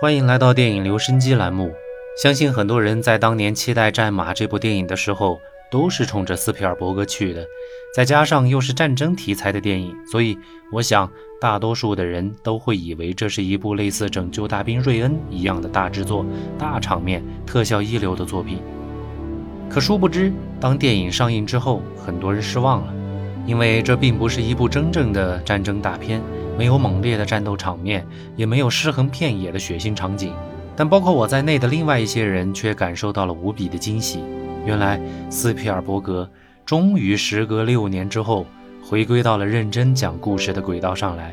欢迎来到电影留声机栏目。相信很多人在当年期待《战马》这部电影的时候，都是冲着斯皮尔伯格去的。再加上又是战争题材的电影，所以我想大多数的人都会以为这是一部类似《拯救大兵瑞恩》一样的大制作、大场面、特效一流的作品。可殊不知，当电影上映之后，很多人失望了，因为这并不是一部真正的战争大片。没有猛烈的战斗场面，也没有尸横遍野的血腥场景，但包括我在内的另外一些人却感受到了无比的惊喜。原来斯皮尔伯格终于时隔六年之后回归到了认真讲故事的轨道上来。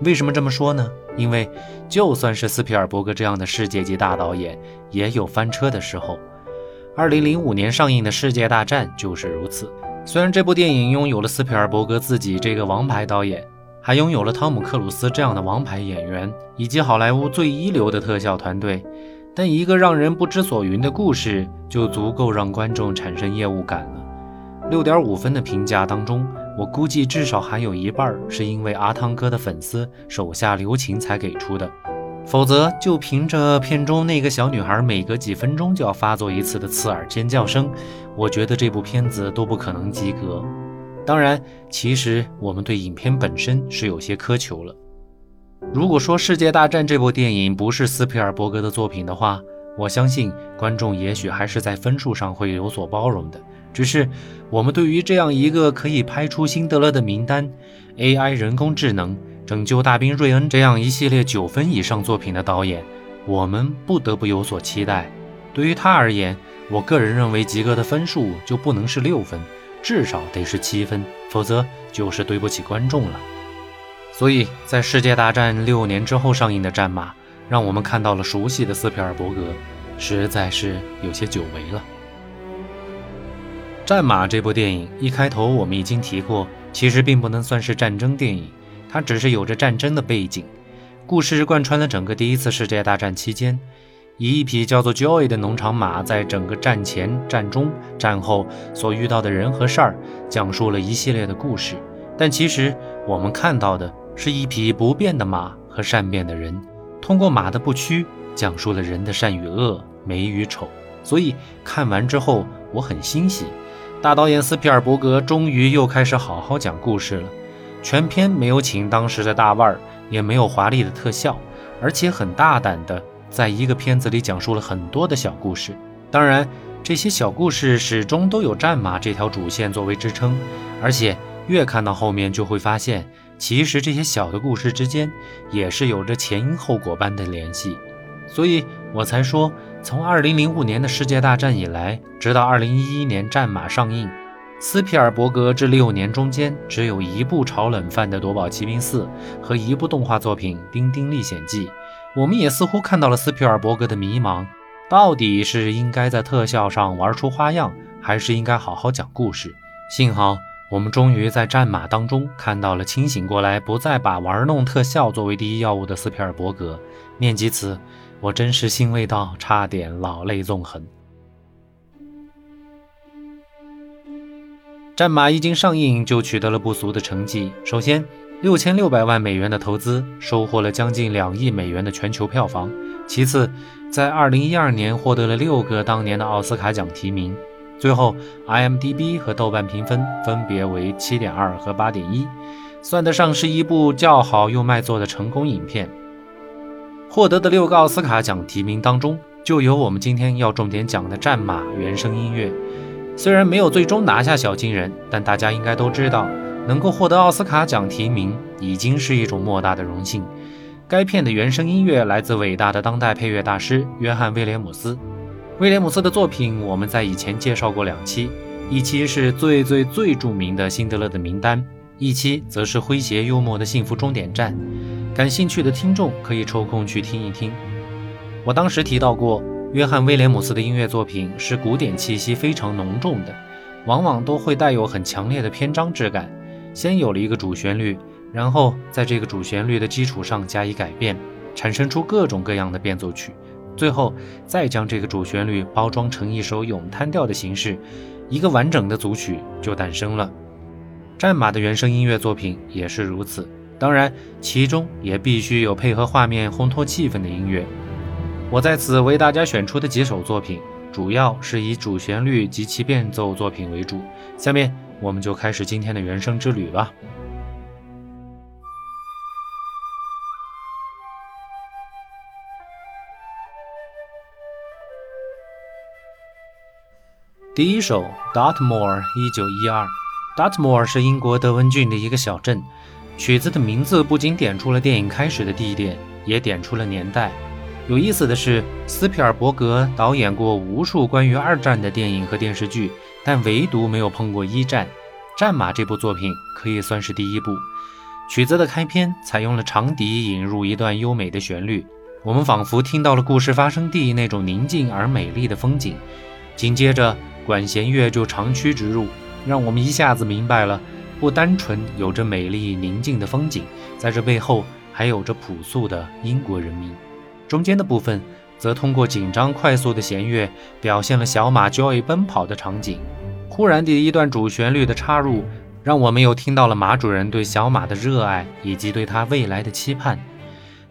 为什么这么说呢？因为就算是斯皮尔伯格这样的世界级大导演，也有翻车的时候。二零零五年上映的《世界大战》就是如此。虽然这部电影拥有了斯皮尔伯格自己这个王牌导演。还拥有了汤姆·克鲁斯这样的王牌演员，以及好莱坞最一流的特效团队，但一个让人不知所云的故事就足够让观众产生厌恶感了。六点五分的评价当中，我估计至少还有一半是因为阿汤哥的粉丝手下留情才给出的，否则就凭着片中那个小女孩每隔几分钟就要发作一次的刺耳尖叫声，我觉得这部片子都不可能及格。当然，其实我们对影片本身是有些苛求了。如果说《世界大战》这部电影不是斯皮尔伯格的作品的话，我相信观众也许还是在分数上会有所包容的。只是我们对于这样一个可以拍出《辛德勒的名单》、AI 人工智能、拯救大兵瑞恩这样一系列九分以上作品的导演，我们不得不有所期待。对于他而言，我个人认为及格的分数就不能是六分。至少得是七分，否则就是对不起观众了。所以在世界大战六年之后上映的《战马》，让我们看到了熟悉的斯皮尔伯格，实在是有些久违了。《战马》这部电影一开头我们已经提过，其实并不能算是战争电影，它只是有着战争的背景，故事贯穿了整个第一次世界大战期间。以一匹叫做 Joy 的农场马，在整个战前、战中、战后所遇到的人和事儿，讲述了一系列的故事。但其实我们看到的是一匹不变的马和善变的人，通过马的不屈，讲述了人的善与恶、美与丑。所以看完之后，我很欣喜，大导演斯皮尔伯格终于又开始好好讲故事了。全片没有请当时的大腕儿，也没有华丽的特效，而且很大胆的。在一个片子里讲述了很多的小故事，当然这些小故事始终都有战马这条主线作为支撑，而且越看到后面就会发现，其实这些小的故事之间也是有着前因后果般的联系，所以我才说，从2005年的世界大战以来，直到2011年战马上映，斯皮尔伯格这六年中间只有一部炒冷饭的夺宝奇兵四和一部动画作品《丁丁历险记》。我们也似乎看到了斯皮尔伯格的迷茫，到底是应该在特效上玩出花样，还是应该好好讲故事？幸好我们终于在战马当中看到了清醒过来，不再把玩弄特效作为第一要务的斯皮尔伯格。念及此，我真是欣慰到差点老泪纵横。战马一经上映就取得了不俗的成绩，首先。六千六百万美元的投资，收获了将近两亿美元的全球票房。其次，在二零一二年获得了六个当年的奥斯卡奖提名。最后，IMDB 和豆瓣评分分别为七点二和八点一，算得上是一部较好又卖座的成功影片。获得的六个奥斯卡奖提名当中，就有我们今天要重点讲的《战马》原声音乐。虽然没有最终拿下小金人，但大家应该都知道。能够获得奥斯卡奖提名已经是一种莫大的荣幸。该片的原声音乐来自伟大的当代配乐大师约翰·威廉姆斯。威廉姆斯的作品我们在以前介绍过两期，一期是最最最著名的《辛德勒的名单》，一期则是诙谐幽默的《幸福终点站》。感兴趣的听众可以抽空去听一听。我当时提到过，约翰·威廉姆斯的音乐作品是古典气息非常浓重的，往往都会带有很强烈的篇章质感。先有了一个主旋律，然后在这个主旋律的基础上加以改变，产生出各种各样的变奏曲，最后再将这个主旋律包装成一首咏叹调的形式，一个完整的组曲就诞生了。战马的原声音乐作品也是如此，当然，其中也必须有配合画面烘托气氛的音乐。我在此为大家选出的几首作品，主要是以主旋律及其变奏作品为主。下面我们就开始今天的原声之旅吧。第一首《Dartmoor》，一九一二。Dartmoor 是英国德文郡的一个小镇。曲子的名字不仅点出了电影开始的地点，也点出了年代。有意思的是，斯皮尔伯格导演过无数关于二战的电影和电视剧，但唯独没有碰过一战。《战马》这部作品可以算是第一部。曲子的开篇采用了长笛引入一段优美的旋律，我们仿佛听到了故事发生地那种宁静而美丽的风景。紧接着，管弦乐就长驱直入，让我们一下子明白了，不单纯有着美丽宁静的风景，在这背后还有着朴素的英国人民。中间的部分则通过紧张快速的弦乐，表现了小马 Joy 奔跑的场景。忽然的一段主旋律的插入，让我们又听到了马主人对小马的热爱以及对他未来的期盼。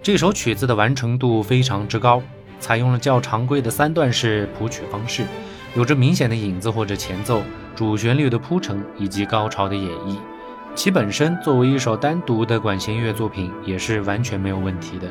这首曲子的完成度非常之高，采用了较常规的三段式谱曲方式。有着明显的影子或者前奏、主旋律的铺陈以及高潮的演绎，其本身作为一首单独的管弦乐作品也是完全没有问题的。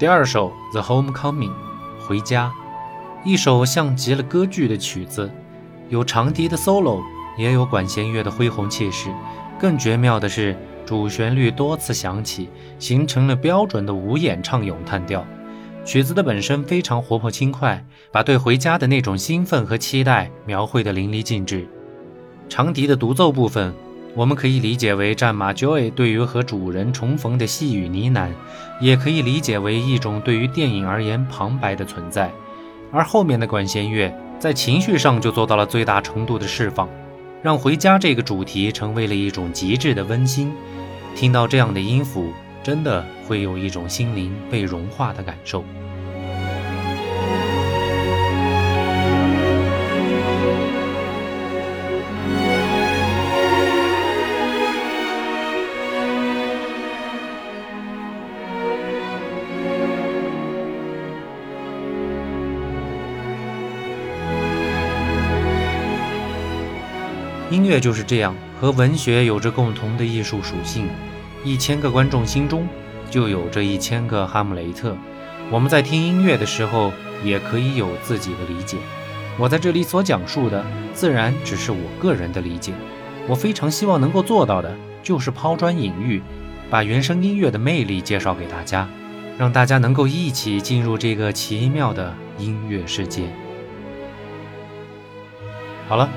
第二首《The Homecoming》，回家，一首像极了歌剧的曲子，有长笛的 solo，也有管弦乐的恢宏气势。更绝妙的是，主旋律多次响起，形成了标准的五眼唱咏叹调。曲子的本身非常活泼轻快，把对回家的那种兴奋和期待描绘得淋漓尽致。长笛的独奏部分。我们可以理解为战马 Joy 对于和主人重逢的细语呢喃，也可以理解为一种对于电影而言旁白的存在。而后面的管弦乐在情绪上就做到了最大程度的释放，让回家这个主题成为了一种极致的温馨。听到这样的音符，真的会有一种心灵被融化的感受。音乐就是这样，和文学有着共同的艺术属性。一千个观众心中就有着一千个哈姆雷特。我们在听音乐的时候，也可以有自己的理解。我在这里所讲述的，自然只是我个人的理解。我非常希望能够做到的，就是抛砖引玉，把原声音乐的魅力介绍给大家，让大家能够一起进入这个奇妙的音乐世界。好了。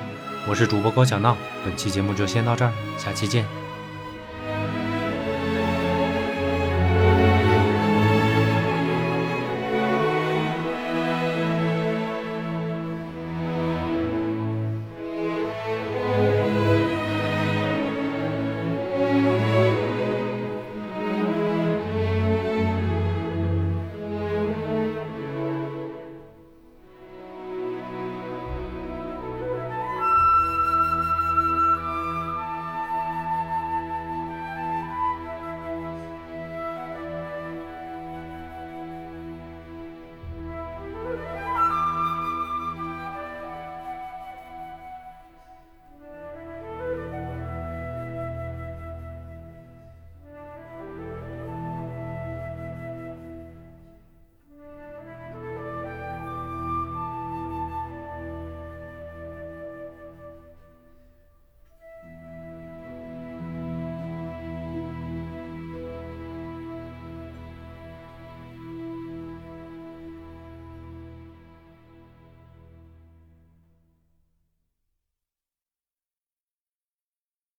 我是主播郭小闹，本期节目就先到这儿，下期见。